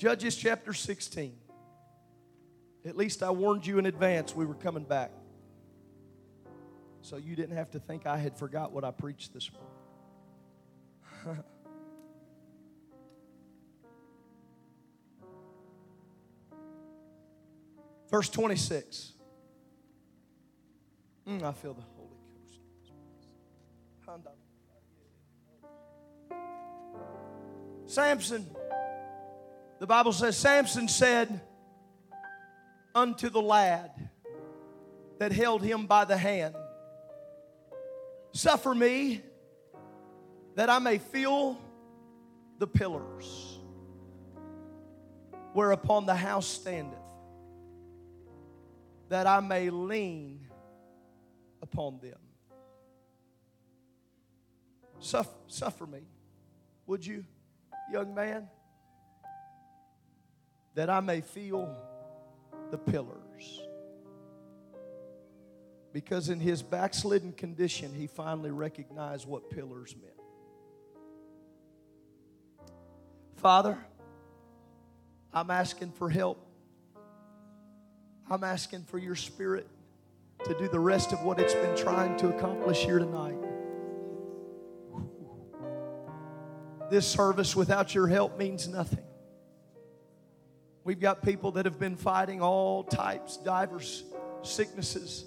Judges chapter 16. At least I warned you in advance we were coming back. So you didn't have to think I had forgot what I preached this morning. Verse 26. Mm, I feel the Holy Ghost. Samson, the Bible says, Samson said unto the lad that held him by the hand, Suffer me that I may feel the pillars whereupon the house standeth, that I may lean upon them. Suffer, suffer me, would you, young man, that I may feel the pillars. Because in his backslidden condition, he finally recognized what pillars meant. Father, I'm asking for help. I'm asking for your spirit to do the rest of what it's been trying to accomplish here tonight. This service without your help means nothing. We've got people that have been fighting all types, divers, sicknesses,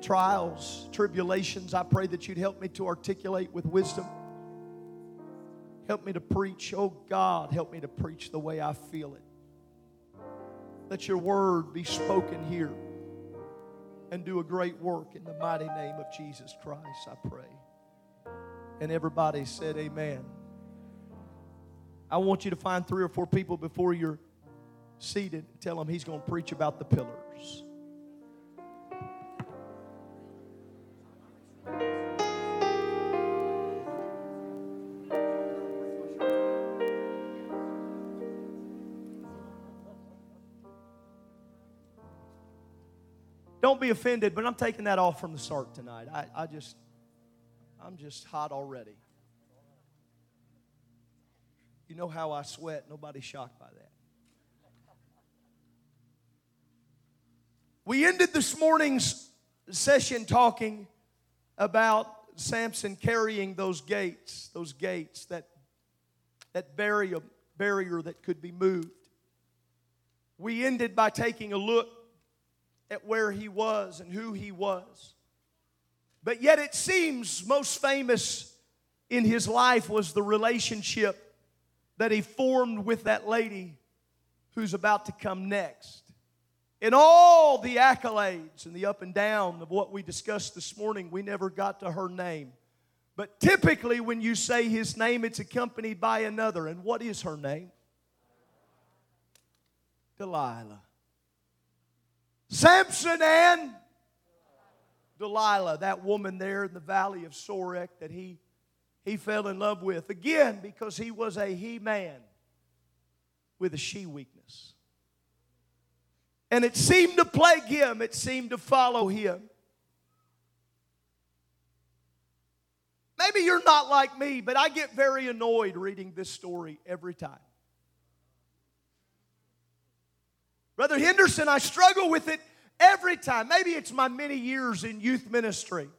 trials, tribulations. I pray that you'd help me to articulate with wisdom. Help me to preach. Oh God, help me to preach the way I feel it. Let your word be spoken here and do a great work in the mighty name of Jesus Christ, I pray. And everybody said, Amen. I want you to find three or four people before you're seated. Tell them he's going to preach about the pillars. Don't be offended, but I'm taking that off from the start tonight. I, I just, I'm just hot already. You know how I sweat. Nobody's shocked by that. We ended this morning's session talking about Samson carrying those gates, those gates, that, that barrier, barrier that could be moved. We ended by taking a look at where he was and who he was. But yet, it seems most famous in his life was the relationship that he formed with that lady who's about to come next. In all the accolades and the up and down of what we discussed this morning, we never got to her name. But typically, when you say his name, it's accompanied by another. And what is her name? Delilah. Samson and Delilah, that woman there in the valley of Sorek that he he fell in love with. Again, because he was a he man with a she weakness. And it seemed to plague him, it seemed to follow him. Maybe you're not like me, but I get very annoyed reading this story every time. Brother Henderson, I struggle with it every time. Maybe it's my many years in youth ministry.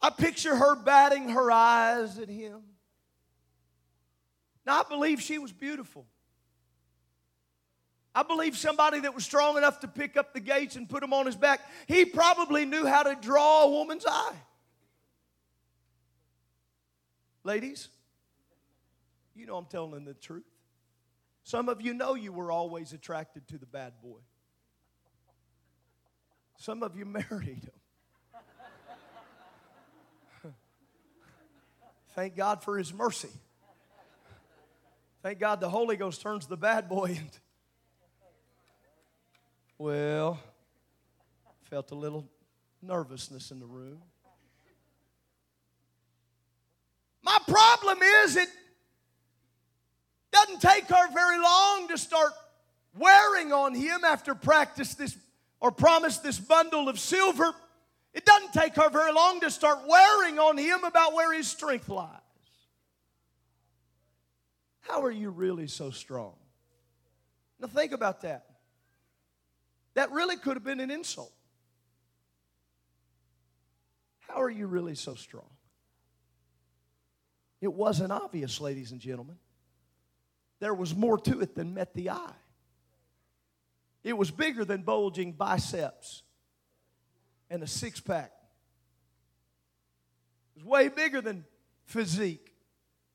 I picture her batting her eyes at him. Now, I believe she was beautiful. I believe somebody that was strong enough to pick up the gates and put them on his back, he probably knew how to draw a woman's eye. Ladies, you know I'm telling the truth. Some of you know you were always attracted to the bad boy. Some of you married him. Thank God for His mercy. Thank God the Holy Ghost turns the bad boy into. Well, felt a little nervousness in the room. My problem is it doesn't take her very long to start wearing on him after practice this or promise this bundle of silver. It doesn't take her very long to start wearing on him about where his strength lies. How are you really so strong? Now, think about that. That really could have been an insult. How are you really so strong? It wasn't obvious, ladies and gentlemen. There was more to it than met the eye. It was bigger than bulging biceps and a six pack. It was way bigger than physique.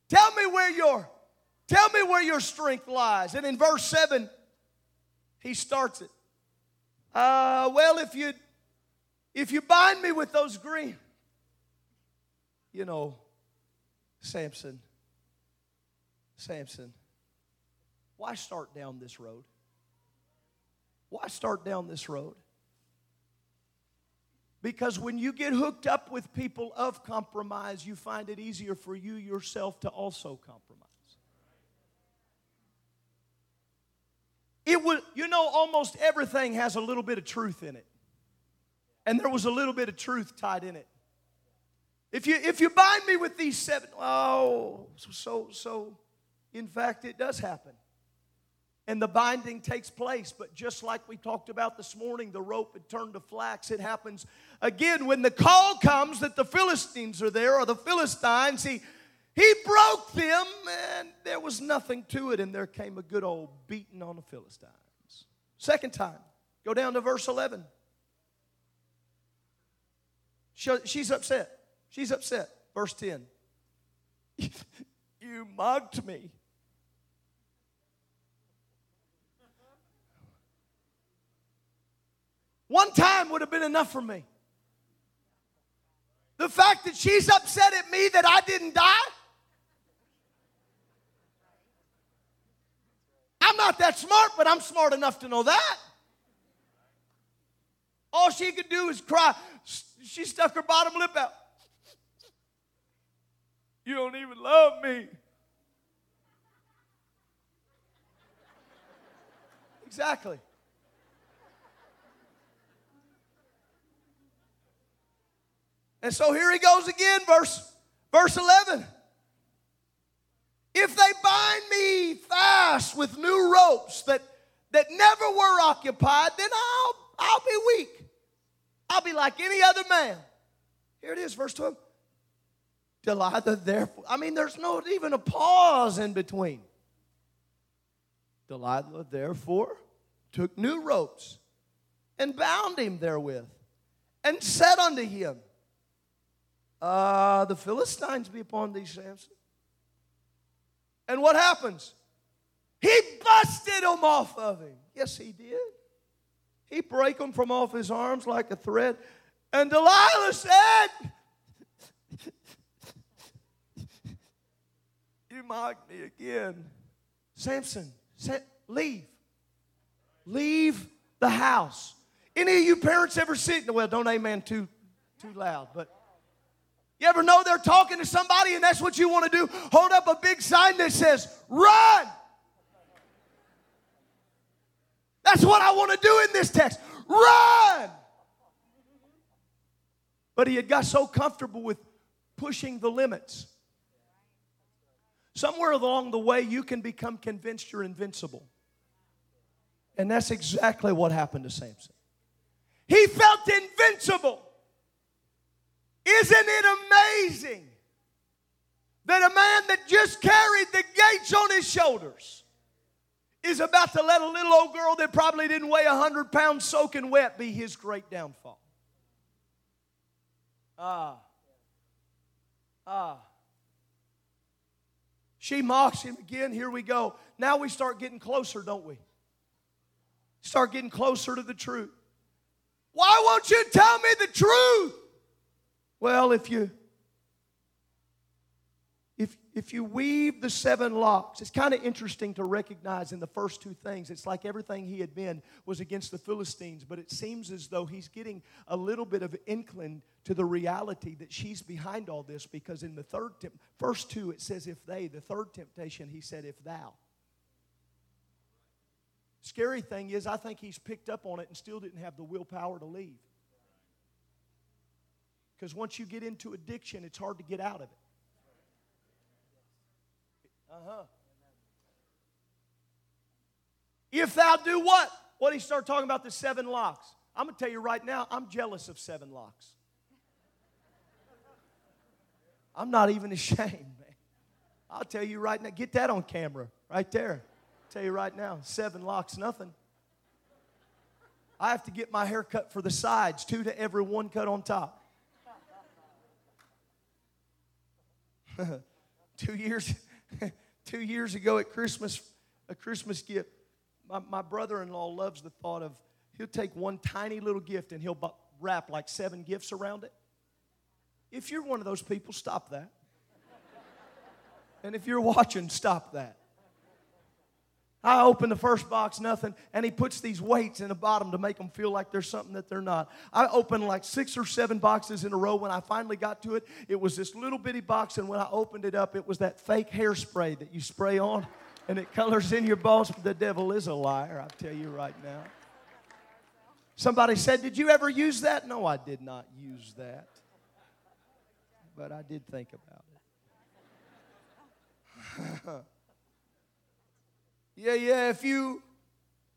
Tell me where your tell me where your strength lies. And in verse 7, he starts it. Uh, well, if you if you bind me with those green, you know, Samson, Samson, why start down this road? Why start down this road? Because when you get hooked up with people of compromise, you find it easier for you yourself to also compromise. It was, you know, almost everything has a little bit of truth in it. And there was a little bit of truth tied in it. If you if you bind me with these seven, oh, so so in fact it does happen. And the binding takes place, but just like we talked about this morning, the rope had turned to flax. It happens again when the call comes that the Philistines are there or the Philistines. He he broke them, and there was nothing to it, and there came a good old beating on the Philistines. Second time, go down to verse 11. She's upset. She's upset. Verse 10. you mocked me. One time would have been enough for me. The fact that she's upset at me that I didn't die. I'm not that smart, but I'm smart enough to know that. All she could do is cry. She stuck her bottom lip out. You don't even love me. Exactly. And so here he goes again, verse, verse 11. If they bind me fast with new ropes that, that never were occupied, then I'll, I'll be weak. I'll be like any other man. Here it is, verse 12. Delilah, therefore, I mean, there's not even a pause in between. Delilah, therefore, took new ropes and bound him therewith and said unto him, uh, The Philistines be upon thee, Samson. And what happens? He busted them off of him. Yes, he did. He break them from off his arms like a thread. And Delilah said, You mock me again. Samson, leave. Leave the house. Any of you parents ever sit? Well, don't amen too, too loud, but you ever know they're talking to somebody and that's what you want to do? Hold up a big sign that says, run. That's what I want to do in this text. Run. But he had got so comfortable with pushing the limits. Somewhere along the way, you can become convinced you're invincible. And that's exactly what happened to Samson. He felt invincible. Amazing that a man that just carried the gates on his shoulders is about to let a little old girl that probably didn't weigh 100 pounds soaking wet be his great downfall? Ah. Ah. She mocks him again. Here we go. Now we start getting closer, don't we? Start getting closer to the truth. Why won't you tell me the truth? Well, if you if you weave the seven locks, it's kind of interesting to recognize in the first two things, it's like everything he had been was against the Philistines, but it seems as though he's getting a little bit of inkling to the reality that she's behind all this because in the third temp- first two it says if they, the third temptation he said if thou. Scary thing is, I think he's picked up on it and still didn't have the willpower to leave. Because once you get into addiction, it's hard to get out of it. Uh huh. If thou do what? What he start talking about the seven locks? I'm going to tell you right now, I'm jealous of seven locks. I'm not even ashamed, man. I'll tell you right now, get that on camera right there. I'll tell you right now, seven locks, nothing. I have to get my hair cut for the sides, two to every one cut on top. two years, two years ago at Christmas, a Christmas gift, my, my brother-in-law loves the thought of he'll take one tiny little gift and he'll wrap like seven gifts around it. If you're one of those people, stop that. And if you're watching, stop that. I open the first box, nothing, and he puts these weights in the bottom to make them feel like there's something that they're not. I opened like six or seven boxes in a row. When I finally got to it, it was this little bitty box, and when I opened it up, it was that fake hairspray that you spray on and it colors in your balls. The devil is a liar, I tell you right now. Somebody said, Did you ever use that? No, I did not use that. But I did think about it. Yeah, yeah. If you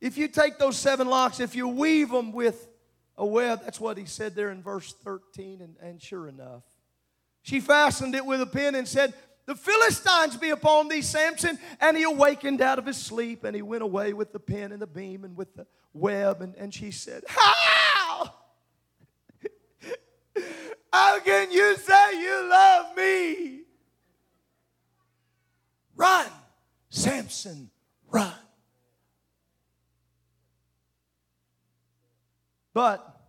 if you take those seven locks, if you weave them with a web, that's what he said there in verse 13, and, and sure enough. She fastened it with a pin and said, The Philistines be upon thee, Samson. And he awakened out of his sleep and he went away with the pin and the beam and with the web. And, and she said, How? How can you say you love me? Run, Samson, run. But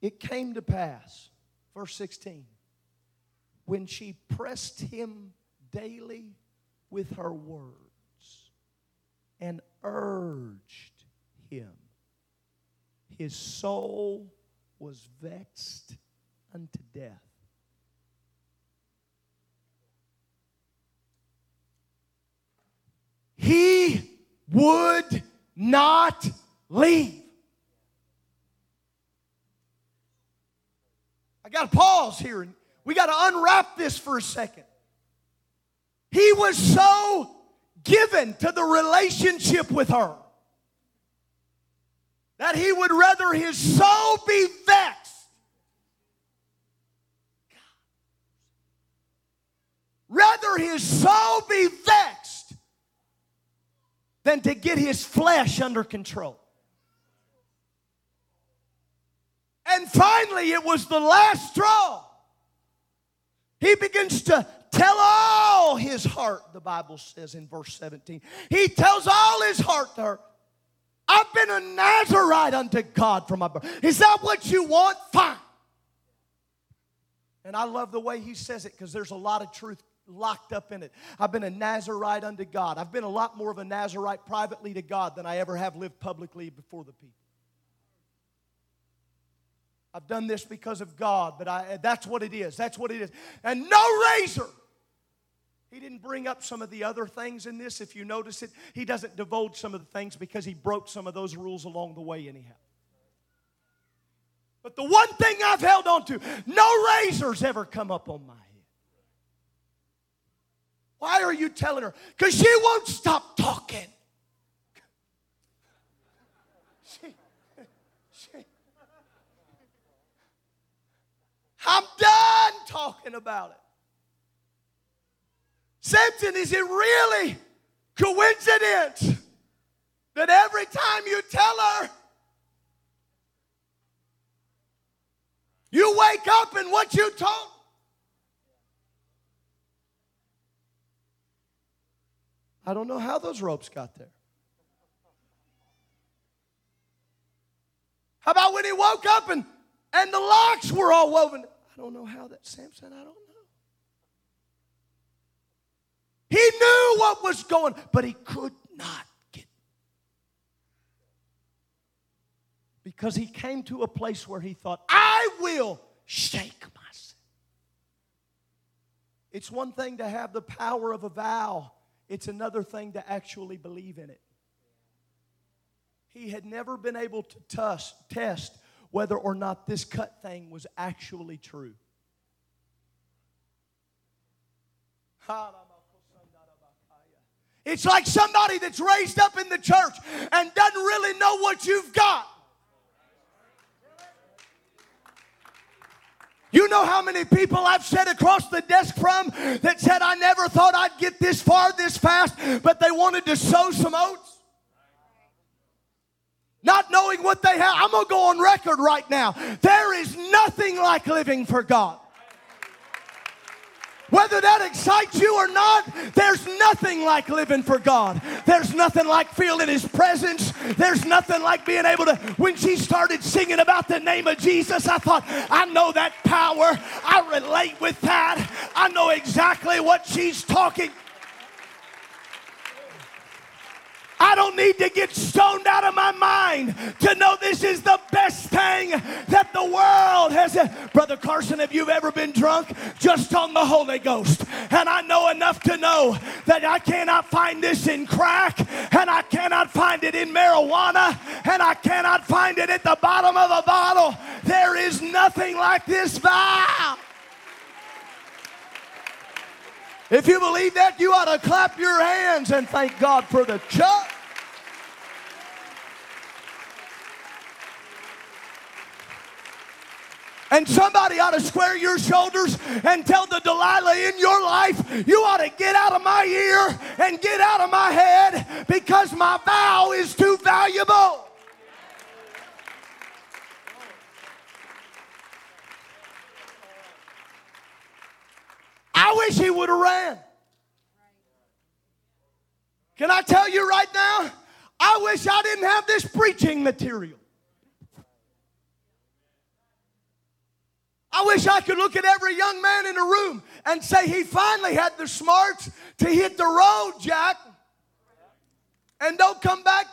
it came to pass, verse 16, when she pressed him daily with her words and urged him, his soul was vexed unto death. He would not leave. I got to pause here and we got to unwrap this for a second. He was so given to the relationship with her that he would rather his soul be vexed. Rather his soul be vexed than to get his flesh under control. And finally, it was the last straw. He begins to tell all his heart, the Bible says in verse 17. He tells all his heart to her, I've been a Nazarite unto God from my birth. Is that what you want? Fine. And I love the way he says it because there's a lot of truth locked up in it. I've been a Nazarite unto God. I've been a lot more of a Nazarite privately to God than I ever have lived publicly before the people. I've done this because of God, but I, that's what it is. That's what it is. And no razor. He didn't bring up some of the other things in this. If you notice it, he doesn't divulge some of the things because he broke some of those rules along the way, anyhow. But the one thing I've held on to, no razors ever come up on my why are you telling her? Because she won't stop talking. She, she, I'm done talking about it. Samson, is it really coincidence that every time you tell her, you wake up and what you told I don't know how those ropes got there. How about when he woke up and, and the locks were all woven? I don't know how that, Samson, I don't know. He knew what was going, but he could not get. Because he came to a place where he thought, I will shake myself. It's one thing to have the power of a vow it's another thing to actually believe in it. He had never been able to tuss, test whether or not this cut thing was actually true. It's like somebody that's raised up in the church and doesn't really know what you've got. You know how many people I've sat across the desk from that said, I never thought I'd get this far this fast, but they wanted to sow some oats? Not knowing what they have. I'm going to go on record right now. There is nothing like living for God. Whether that excites you or not, there's nothing like living for God. There's nothing like feeling His presence. There's nothing like being able to. When she started singing about the name of Jesus, I thought, I know that power. I relate with that. I know exactly what she's talking. I don't need to get stoned out of my mind to know this is the best thing that the world has. Brother Carson, have you ever been drunk just on the Holy Ghost? And I know enough to know that I cannot find this in crack, and I cannot find it in marijuana, and I cannot find it at the bottom of a bottle. There is nothing like this vow. If you believe that, you ought to clap your hands and thank God for the church. And somebody ought to square your shoulders and tell the Delilah in your life, you ought to get out of my ear and get out of my head because my vow is too valuable. I wish he would have ran. Can I tell you right now? I wish I didn't have this preaching material. I wish I could look at every young man in the room and say he finally had the smarts to hit the road, Jack, and don't come back.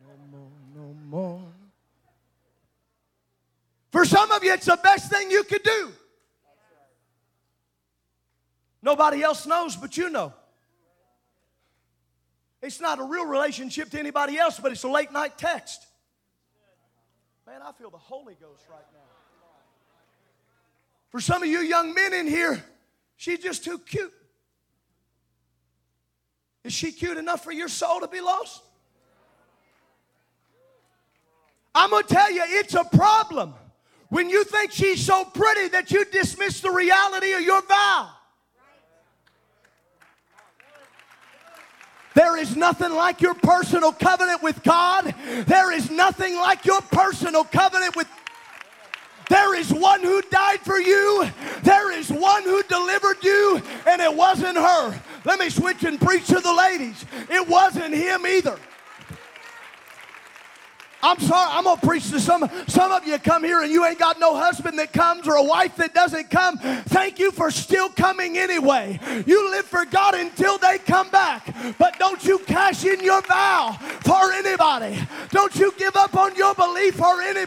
No more, no more. For some of you, it's the best thing you could do. Nobody else knows, but you know. It's not a real relationship to anybody else, but it's a late night text. Man, I feel the Holy Ghost right now. For some of you young men in here, she's just too cute. Is she cute enough for your soul to be lost? I'm going to tell you, it's a problem when you think she's so pretty that you dismiss the reality of your vow. There is nothing like your personal covenant with God. There is nothing like your personal covenant with there is one who died for you. There is one who delivered you, and it wasn't her. Let me switch and preach to the ladies. It wasn't him either. I'm sorry, I'm gonna preach to some some of you come here and you ain't got no husband that comes or a wife that doesn't come. Thank you for still coming anyway. You live for God until they come back. But don't you cash in your vow for anybody. Don't you give up on your belief for any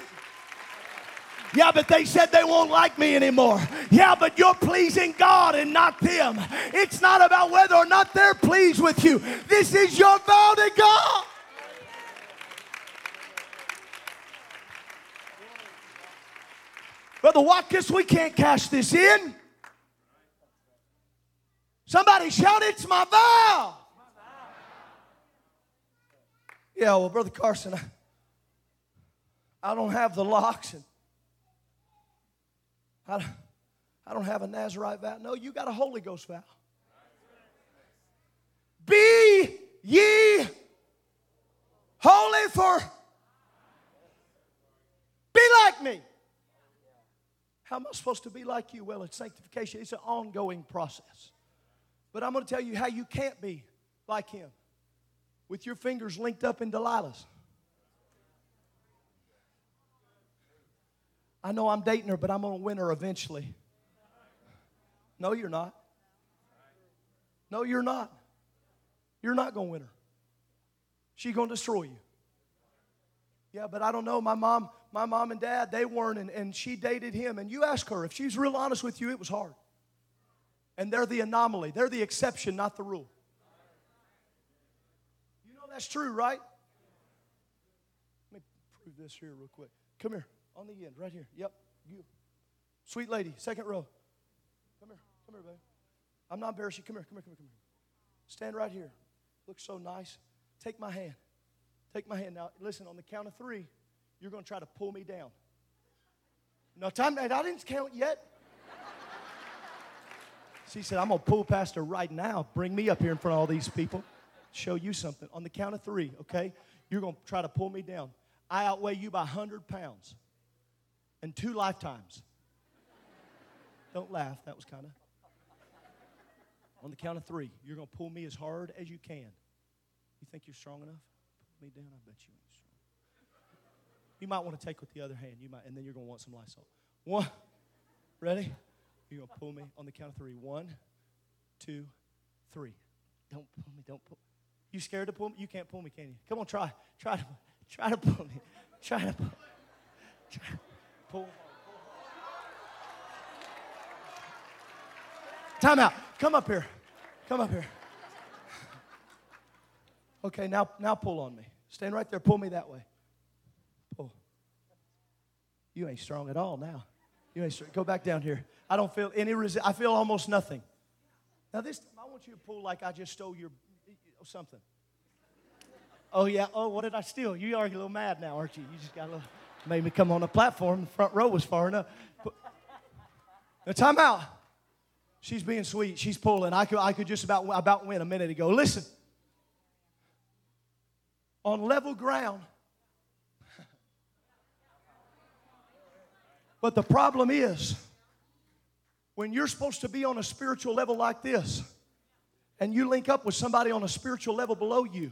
yeah, but they said they won't like me anymore. Yeah, but you're pleasing God and not them. It's not about whether or not they're pleased with you. This is your vow to God. Brother Watkins, we can't cash this in. Somebody shout, It's my vow. Yeah, well, Brother Carson, I, I don't have the locks and I, I don't have a Nazarite vow. No, you got a Holy Ghost vow. Be ye holy for be like me. How am I supposed to be like you? Well, it's sanctification, it's an ongoing process. But I'm going to tell you how you can't be like him with your fingers linked up in Delilah's. I know I'm dating her, but I'm going to win her eventually. No, you're not. No, you're not. You're not going to win her. She's going to destroy you. Yeah, but I don't know. My mom, my mom and dad, they weren't, and, and she dated him. And you ask her, if she's real honest with you, it was hard. And they're the anomaly, they're the exception, not the rule. You know that's true, right? Let me prove this here real quick. Come here, on the end, right here. Yep, you. Sweet lady, second row. Come here, come here, baby. I'm not embarrassed you. Come here, come here, come here, come here. Stand right here. Looks so nice. Take my hand. Take my hand. Now, listen, on the count of three, you're going to try to pull me down. No time, and I didn't count yet. She said, I'm going to pull Pastor right now. Bring me up here in front of all these people. Show you something. On the count of three, okay? You're going to try to pull me down. I outweigh you by 100 pounds and two lifetimes. Don't laugh. That was kind of. On the count of three, you're going to pull me as hard as you can. You think you're strong enough? Pull me down. I bet you ain't. You might want to take with the other hand. You might, and then you're going to want some Lysol. One. Ready? You're going to pull me on the count of three. One, two, three. Don't pull me. Don't pull. You scared to pull me? You can't pull me, can you? Come on, try. Try to, try to pull me. Try to pull. Try. Pull. Time out. Come up here. Come up here. Okay, now, now pull on me. Stand right there. Pull me that way. You ain't strong at all now. You ain't strong. Go back down here. I don't feel any resist. I feel almost nothing. Now this time, I want you to pull like I just stole your oh, something. Oh yeah. Oh, what did I steal? You are a little mad now, aren't you? You just got a little. Made me come on the platform. The front row was far enough. But, now time out. She's being sweet. She's pulling. I could, I could just about, about win a minute ago. Listen. On level ground. But the problem is, when you're supposed to be on a spiritual level like this, and you link up with somebody on a spiritual level below you,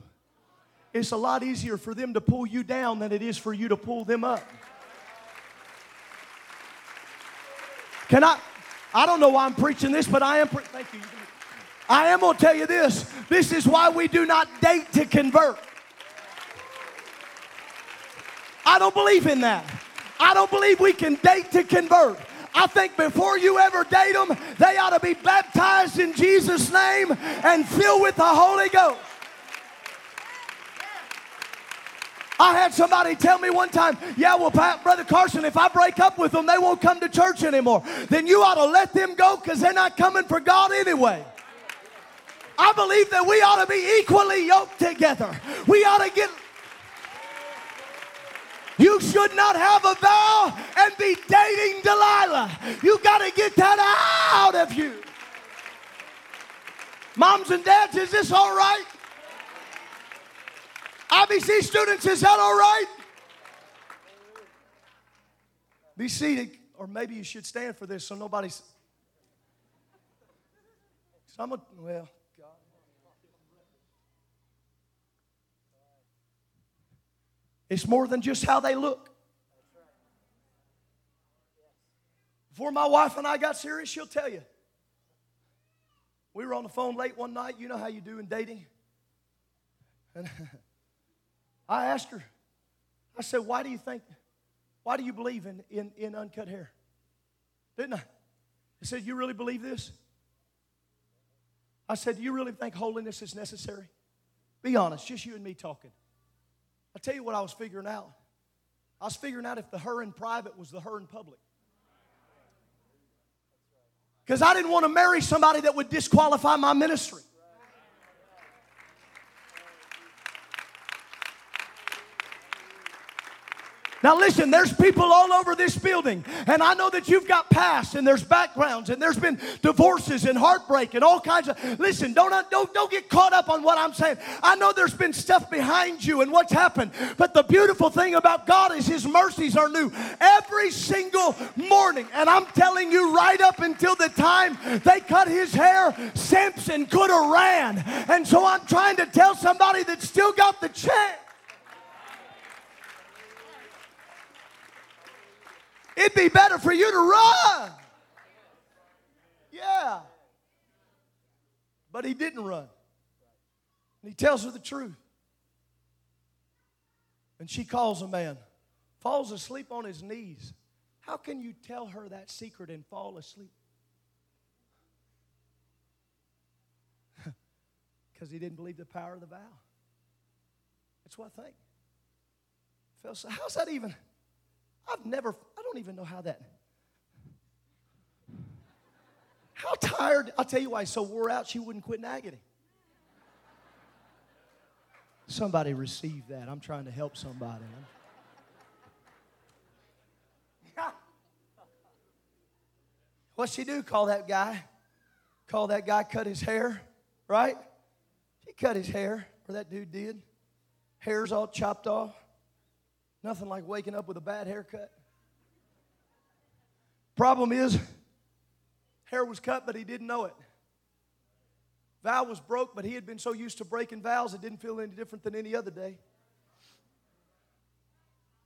it's a lot easier for them to pull you down than it is for you to pull them up. Can I? I don't know why I'm preaching this, but I am. Pre- Thank you. I am going to tell you this. This is why we do not date to convert. I don't believe in that. I don't believe we can date to convert. I think before you ever date them, they ought to be baptized in Jesus' name and filled with the Holy Ghost. I had somebody tell me one time, yeah, well, Brother Carson, if I break up with them, they won't come to church anymore. Then you ought to let them go because they're not coming for God anyway. I believe that we ought to be equally yoked together. We ought to get. You should not have a vow and be dating Delilah. You got to get that out of you. Moms and dads, is this all right? IBC students, is that all right? Be seated, or maybe you should stand for this so nobody's. Some of, well, God. It's more than just how they look. Before my wife and I got serious, she'll tell you. We were on the phone late one night. You know how you do in dating. And I asked her, I said, why do you think, why do you believe in, in, in uncut hair? Didn't I? I said, you really believe this? I said, do you really think holiness is necessary? Be honest, just you and me talking. I tell you what I was figuring out. I was figuring out if the her in private was the her in public. Because I didn't want to marry somebody that would disqualify my ministry. Now, listen, there's people all over this building, and I know that you've got past and there's backgrounds and there's been divorces and heartbreak and all kinds of. Listen, don't, uh, don't, don't get caught up on what I'm saying. I know there's been stuff behind you and what's happened, but the beautiful thing about God is His mercies are new every single morning. And I'm telling you, right up until the time they cut his hair, Samson could have ran. And so I'm trying to tell somebody that still got the chance. It'd be better for you to run. Yeah. But he didn't run. And he tells her the truth. And she calls a man, falls asleep on his knees. How can you tell her that secret and fall asleep? Because he didn't believe the power of the vow. That's what I think. How's that even? I've never, I don't even know how that. How tired? I'll tell you why so wore out she wouldn't quit nagging. Somebody received that. I'm trying to help somebody. What'd she do? Call that guy. Call that guy cut his hair, right? He cut his hair, or that dude did. Hair's all chopped off. Nothing like waking up with a bad haircut. Problem is, hair was cut, but he didn't know it. Vow was broke, but he had been so used to breaking vows, it didn't feel any different than any other day.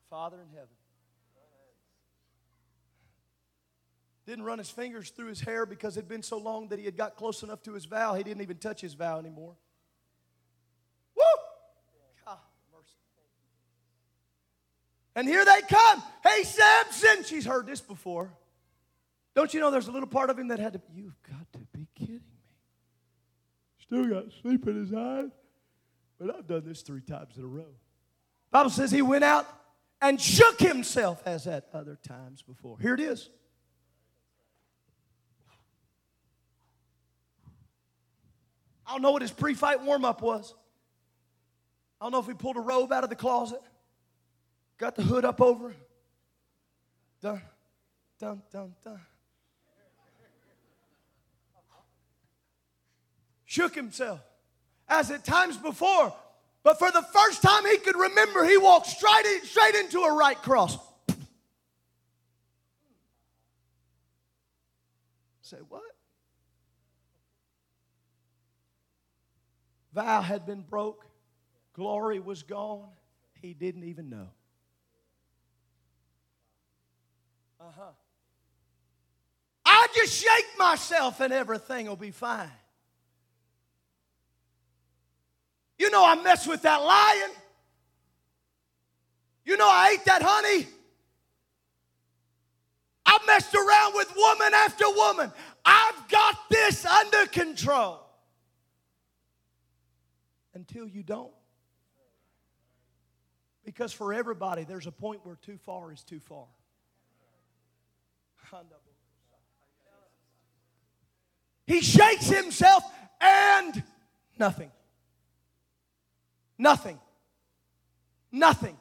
Father in heaven. Didn't run his fingers through his hair because it had been so long that he had got close enough to his vow, he didn't even touch his vow anymore. Woo! God, mercy. And here they come. Hey, Samson! She's heard this before. Don't you know there's a little part of him that had to, you've got to be kidding me. Still got sleep in his eyes, but I've done this three times in a row. Bible says he went out and shook himself as at other times before. Here it is. I don't know what his pre fight warm up was. I don't know if he pulled a robe out of the closet, got the hood up over. Dun, dun, dun, dun. shook himself as at times before. But for the first time he could remember, he walked straight, in, straight into a right cross. Say, what? Vow had been broke, glory was gone. He didn't even know. Uh huh. I just shake myself and everything will be fine. You know I messed with that lion. You know I ate that honey. I messed around with woman after woman. I've got this under control. Until you don't. Because for everybody, there's a point where too far is too far. He shakes himself and nothing. Nothing. Nothing.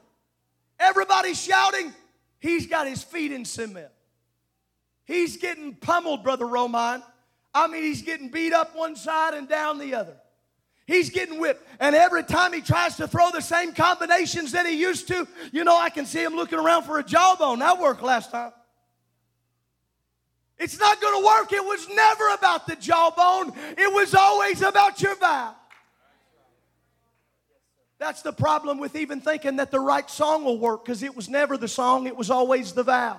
Everybody's shouting. He's got his feet in cement. He's getting pummeled, Brother Roman. I mean, he's getting beat up one side and down the other. He's getting whipped. And every time he tries to throw the same combinations that he used to, you know, I can see him looking around for a jawbone. That worked last time. It's not going to work. It was never about the jawbone, it was always about your vow. That's the problem with even thinking that the right song will work because it was never the song, it was always the vow.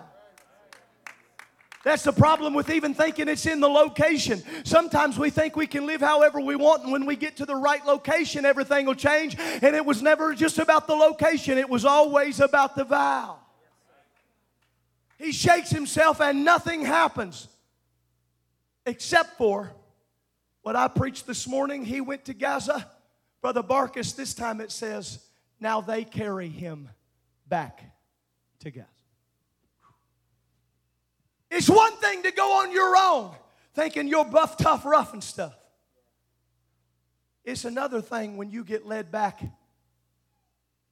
That's the problem with even thinking it's in the location. Sometimes we think we can live however we want, and when we get to the right location, everything will change. And it was never just about the location, it was always about the vow. He shakes himself, and nothing happens except for what I preached this morning. He went to Gaza Brother Barkus, this time it says, now they carry him back to Gaza. It's one thing to go on your own, thinking you're buff, tough, rough, and stuff. It's another thing when you get led back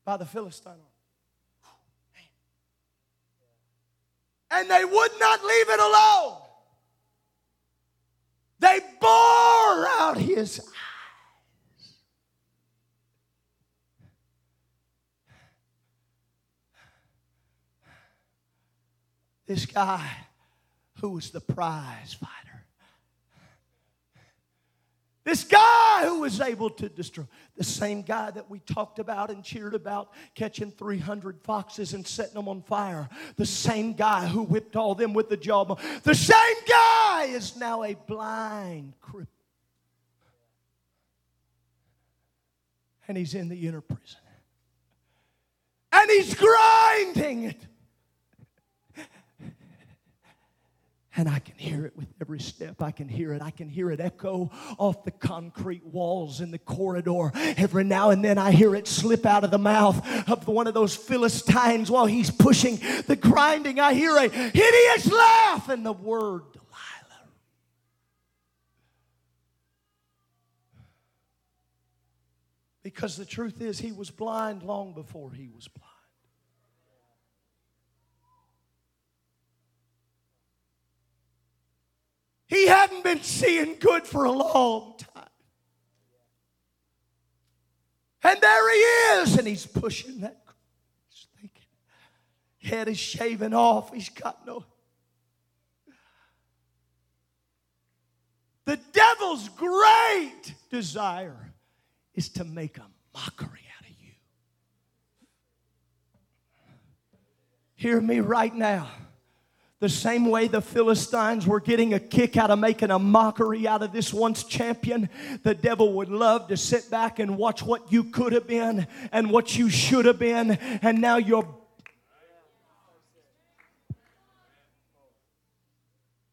by the Philistine And they would not leave it alone. They bore out his eyes. This guy who was the prize fighter. This guy who was able to destroy. The same guy that we talked about and cheered about catching 300 foxes and setting them on fire. The same guy who whipped all them with the jawbone. The same guy is now a blind cripple. And he's in the inner prison. And he's grinding it. And I can hear it with every step. I can hear it. I can hear it echo off the concrete walls in the corridor. Every now and then I hear it slip out of the mouth of one of those Philistines while he's pushing the grinding. I hear a hideous laugh and the word Delilah. Because the truth is, he was blind long before he was blind. He hadn't been seeing good for a long time. And there he is, and he's pushing that. He's thinking, head is shaven off. He's got no. The devil's great desire is to make a mockery out of you. Hear me right now. The same way the Philistines were getting a kick out of making a mockery out of this once champion, the devil would love to sit back and watch what you could have been and what you should have been, and now you're.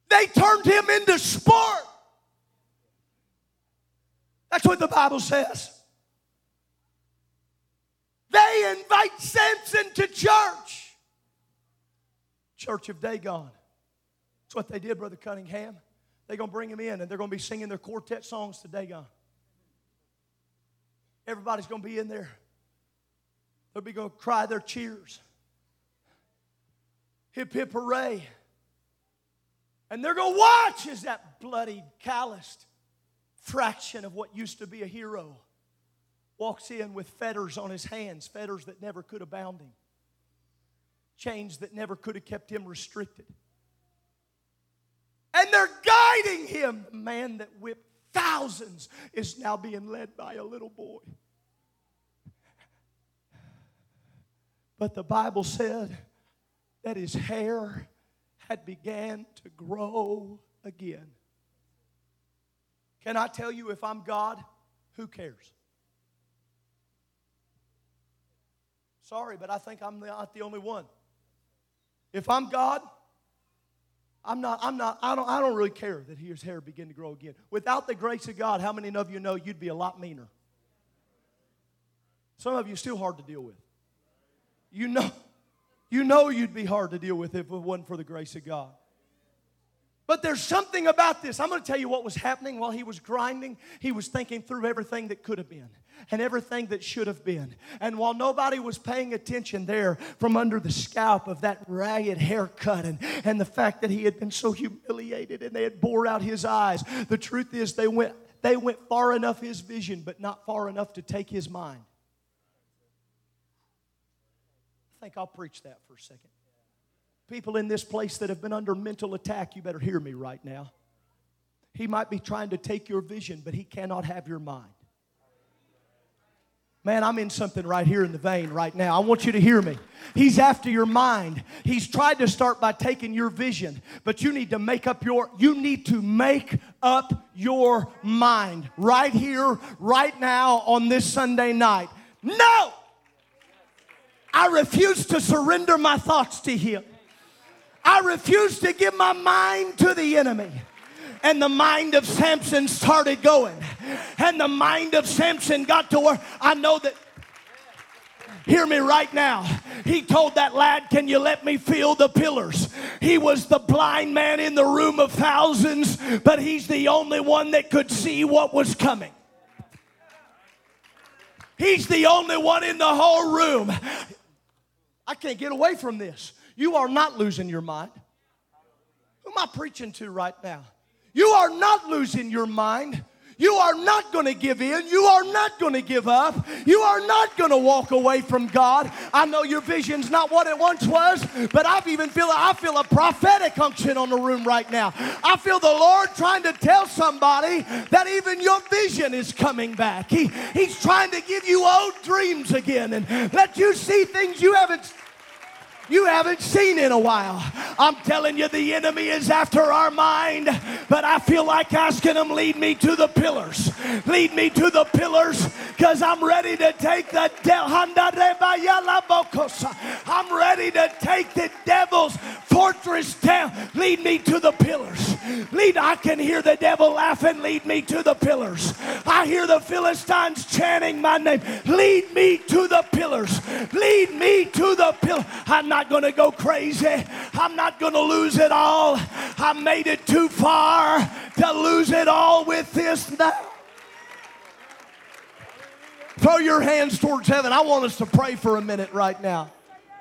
They turned him into sport. That's what the Bible says. They invite Samson to church. Church of Dagon. That's what they did, Brother Cunningham. They're going to bring him in and they're going to be singing their quartet songs to Dagon. Everybody's going to be in there. They'll be going to cry their cheers. Hip, hip, hooray. And they're going to watch as that bloody, calloused fraction of what used to be a hero walks in with fetters on his hands, fetters that never could have bound him chains that never could have kept him restricted. And they're guiding him. The man that whipped thousands is now being led by a little boy. But the Bible said that his hair had began to grow again. Can I tell you if I'm God, who cares? Sorry, but I think I'm not the only one. If I'm God, I'm not, I'm not, I don't, I don't really care that his hair begin to grow again. Without the grace of God, how many of you know you'd be a lot meaner? Some of you still hard to deal with. You know, you know you'd be hard to deal with if it wasn't for the grace of God. But there's something about this. I'm going to tell you what was happening while he was grinding. He was thinking through everything that could have been and everything that should have been. And while nobody was paying attention there from under the scalp of that ragged haircut and, and the fact that he had been so humiliated and they had bore out his eyes, the truth is they went, they went far enough his vision, but not far enough to take his mind. I think I'll preach that for a second. People in this place that have been under mental attack, you better hear me right now. He might be trying to take your vision, but he cannot have your mind. Man, I'm in something right here in the vein right now. I want you to hear me. He's after your mind. He's tried to start by taking your vision, but you need to make up your you need to make up your mind right here right now on this Sunday night. No! I refuse to surrender my thoughts to him. I refuse to give my mind to the enemy. And the mind of Samson started going. And the mind of Samson got to where I know that Hear me right now. He told that lad, Can you let me feel the pillars? He was the blind man in the room of thousands, but he's the only one that could see what was coming. He's the only one in the whole room. I can't get away from this. You are not losing your mind. Who am I preaching to right now? You are not losing your mind. You are not going to give in. You are not going to give up. You are not going to walk away from God. I know your vision's not what it once was, but I've even feel I feel a prophetic unction on the room right now. I feel the Lord trying to tell somebody that even your vision is coming back. He, he's trying to give you old dreams again and let you see things you haven't you haven't seen in a while. I'm telling you, the enemy is after our mind, but I feel like asking him, lead me to the pillars. Lead me to the pillars because I'm ready to take the devil. I'm ready to take the devil's fortress down. Lead me to the pillars. Lead, I can hear the devil laughing. Lead me to the pillars. I hear the Philistines chanting my name. Lead me to the pillars. Lead me to the pillars. Not going to go crazy. I'm not going to lose it all. I made it too far to lose it all with this now. throw your hands towards heaven. I want us to pray for a minute right now.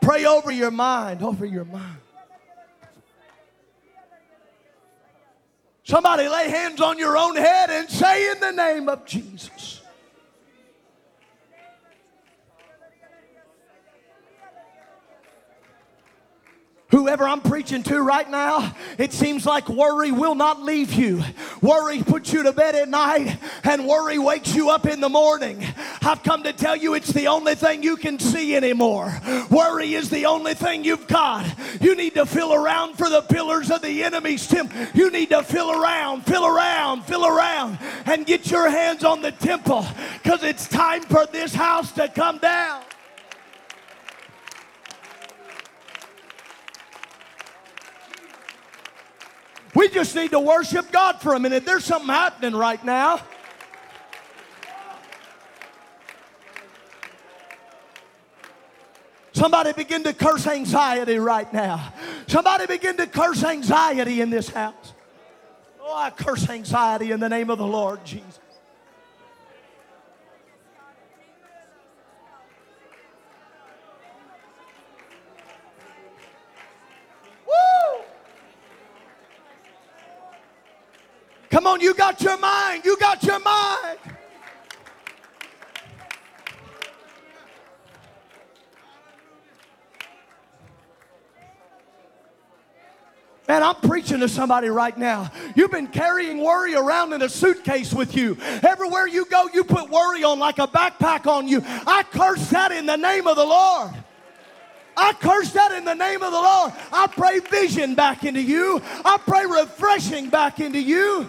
Pray over your mind, over your mind. Somebody lay hands on your own head and say, In the name of Jesus. Whoever I'm preaching to right now, it seems like worry will not leave you. Worry puts you to bed at night, and worry wakes you up in the morning. I've come to tell you it's the only thing you can see anymore. Worry is the only thing you've got. You need to feel around for the pillars of the enemy's temple. You need to feel around, feel around, feel around, and get your hands on the temple because it's time for this house to come down. We just need to worship God for a minute. There's something happening right now. Somebody begin to curse anxiety right now. Somebody begin to curse anxiety in this house. Oh, I curse anxiety in the name of the Lord Jesus. Come on, you got your mind. You got your mind. Man, I'm preaching to somebody right now. You've been carrying worry around in a suitcase with you. Everywhere you go, you put worry on like a backpack on you. I curse that in the name of the Lord. I curse that in the name of the Lord. I pray vision back into you. I pray refreshing back into you.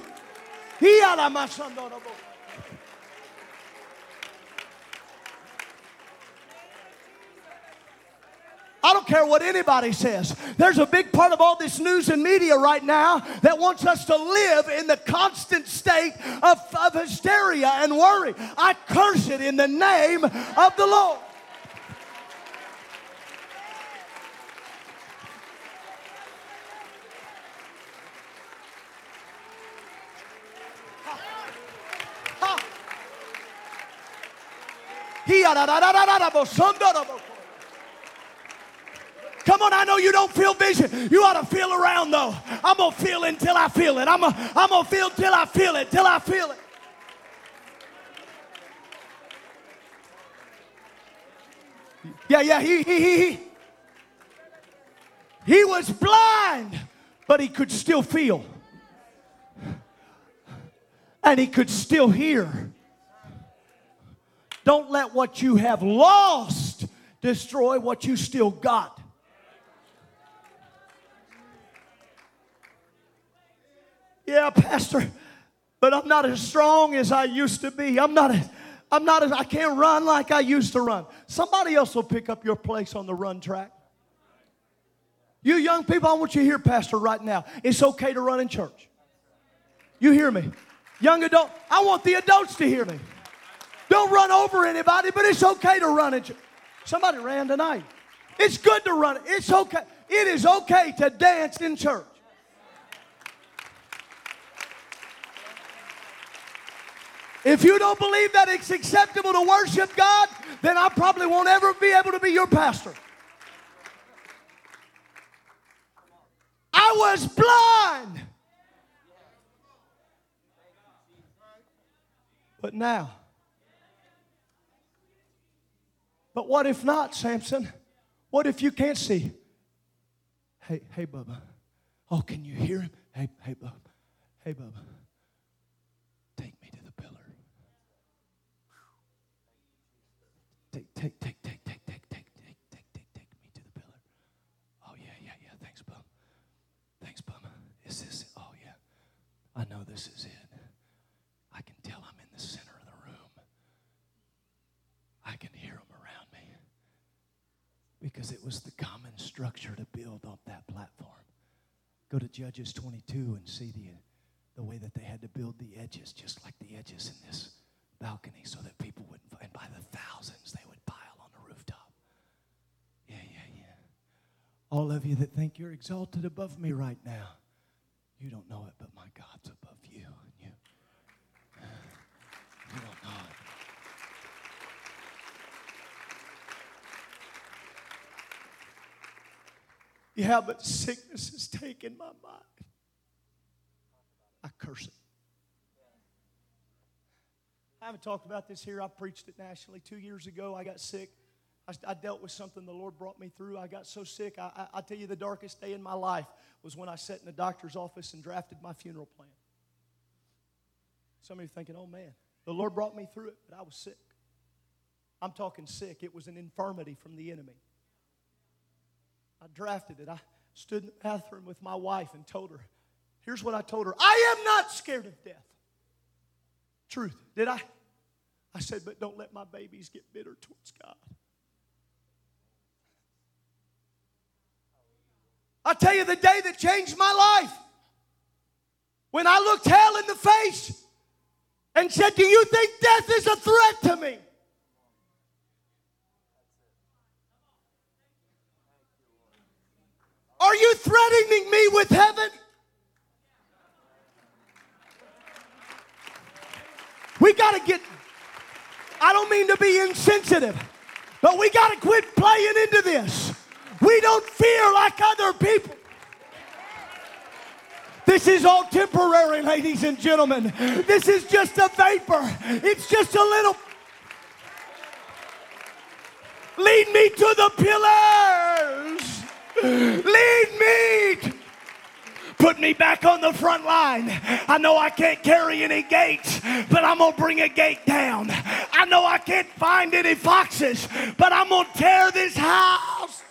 I don't care what anybody says. There's a big part of all this news and media right now that wants us to live in the constant state of, of hysteria and worry. I curse it in the name of the Lord. Come on, I know you don't feel vision. You ought to feel around though. I'm going to feel until I feel it. I'm going I'm to feel till I feel it, till I feel it. Yeah, yeah, he, he, he, he. He was blind, but he could still feel. And he could still hear. Don't let what you have lost destroy what you still got. Yeah, Pastor, but I'm not as strong as I used to be. I'm not as, I'm not as, I can't run like I used to run. Somebody else will pick up your place on the run track. You young people, I want you to hear, Pastor, right now. It's okay to run in church. You hear me? Young adult, I want the adults to hear me. Don't run over anybody, but it's okay to run it. Somebody ran tonight. It's good to run. It's okay. It is okay to dance in church. If you don't believe that it's acceptable to worship God, then I probably won't ever be able to be your pastor. I was blind. But now, But what if not, Samson? What if you can't see? Hey, hey, Bubba. Oh, can you hear him? Hey, hey, Bubba. Hey, Bubba. Take me to the pillar. Take, take, take, take, take, take, take, take, take, take, take me to the pillar. Oh, yeah, yeah, yeah. Thanks, Bum. Thanks, Bum. Is this? Oh, yeah. I know this is it. I can tell I'm in the center of the room. I can hear them because it was the common structure to build off that platform. Go to Judges 22 and see the, the way that they had to build the edges, just like the edges in this balcony, so that people wouldn't, and by the thousands, they would pile on the rooftop. Yeah, yeah, yeah. All of you that think you're exalted above me right now, you don't know it, but my God's above you. And you, you don't know it. Yeah, but sickness has taken my mind. I curse it. I haven't talked about this here. I preached it nationally. Two years ago, I got sick. I, I dealt with something the Lord brought me through. I got so sick. I, I, I tell you, the darkest day in my life was when I sat in the doctor's office and drafted my funeral plan. Some of you thinking, oh man, the Lord brought me through it, but I was sick. I'm talking sick. It was an infirmity from the enemy. I drafted it. I stood in the bathroom with my wife and told her, here's what I told her I am not scared of death. Truth. Did I? I said, but don't let my babies get bitter towards God. I tell you, the day that changed my life, when I looked hell in the face and said, Do you think death is a threat to me? Are you threatening me with heaven? We got to get, I don't mean to be insensitive, but we got to quit playing into this. We don't fear like other people. This is all temporary, ladies and gentlemen. This is just a vapor. It's just a little. Lead me to the pillars. Lead me. Put me back on the front line. I know I can't carry any gates, but I'm going to bring a gate down. I know I can't find any foxes, but I'm going to tear this house.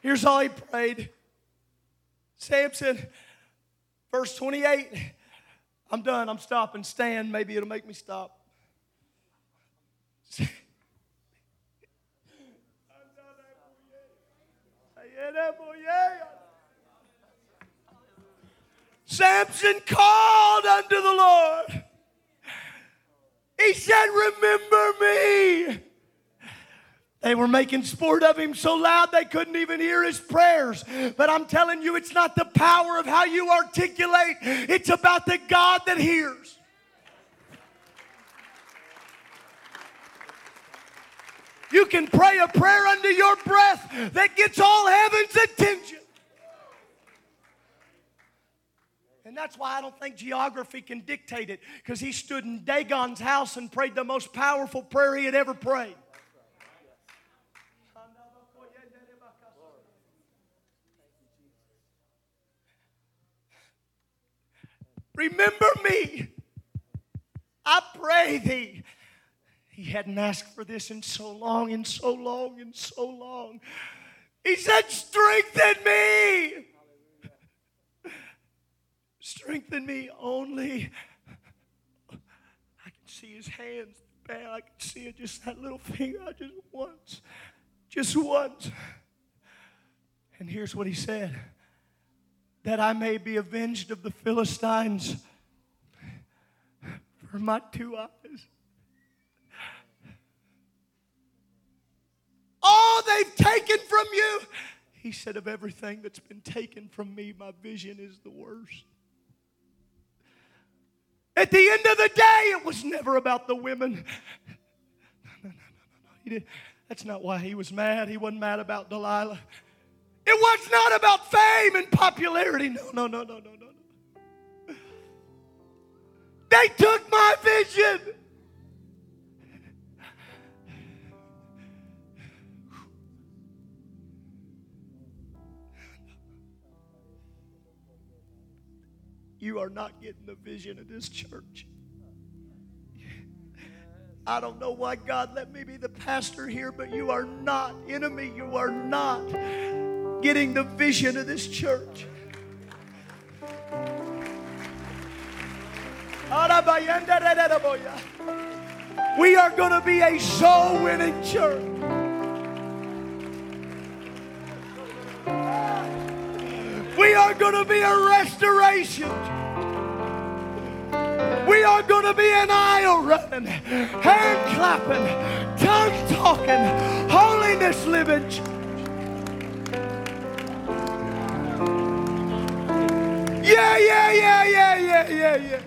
Here's all he prayed. Samson, verse 28. I'm done. I'm stopping. Stand. Maybe it'll make me stop. Samson called unto the Lord. He said, Remember me. They were making sport of him so loud they couldn't even hear his prayers. But I'm telling you, it's not the power of how you articulate, it's about the God that hears. You can pray a prayer under your breath that gets all heaven's attention. And that's why I don't think geography can dictate it, because he stood in Dagon's house and prayed the most powerful prayer he had ever prayed. Remember me. I pray thee. He hadn't asked for this in so long and so long and so long. He said, Strengthen me. Strengthen me only. I can see his hands, man. I can see it just that little finger. I just once, just once. And here's what he said that I may be avenged of the Philistines for my two eyes. All they've taken from you. He said, Of everything that's been taken from me, my vision is the worst. At the end of the day, it was never about the women. No, no, no, no, no. He did. That's not why he was mad. He wasn't mad about Delilah. It was not about fame and popularity. No, no, no, no, no, no, no. They took my vision. You are not getting the vision of this church. I don't know why God let me be the pastor here, but you are not enemy. You are not getting the vision of this church. We are going to be a soul winning church. We are going to be a restoration. We are going to be an aisle running, hand clapping, tongue talking, holiness living. Yeah, yeah, yeah, yeah, yeah, yeah, yeah.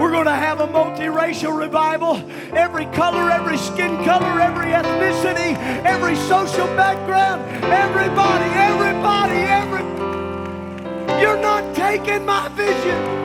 We're going to have a multiracial revival. Every color, every skin color, every ethnicity, every social background, everybody, everybody, every. You're not taking my vision.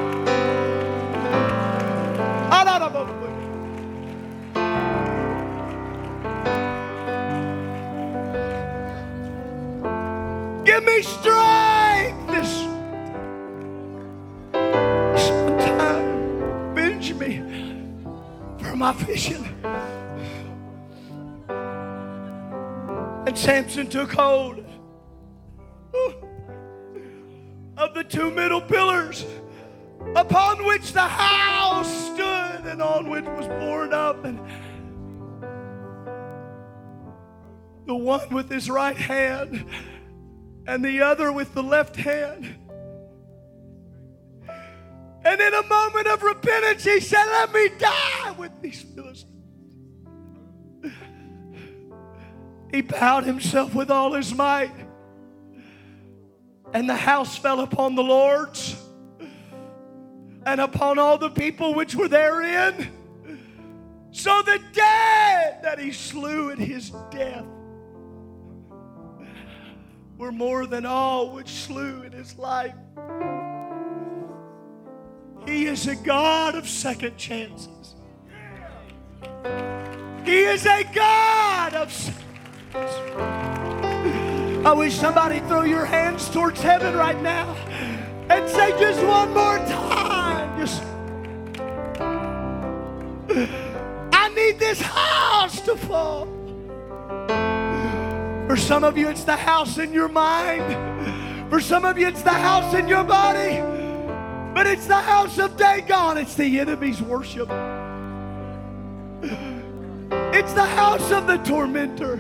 My. And Samson took hold of the two middle pillars upon which the house stood and on which was poured up and the one with his right hand and the other with the left hand. And in a moment of repentance, he said, Let me die with these Philistines. He bowed himself with all his might, and the house fell upon the lords and upon all the people which were therein. So the dead that he slew at his death were more than all which slew in his life. He is a God of second chances. He is a God of I wish somebody throw your hands towards heaven right now and say just one more time. Just I need this house to fall. For some of you, it's the house in your mind. For some of you, it's the house in your body. But it's the house of Dagon. It's the enemy's worship. It's the house of the tormentor.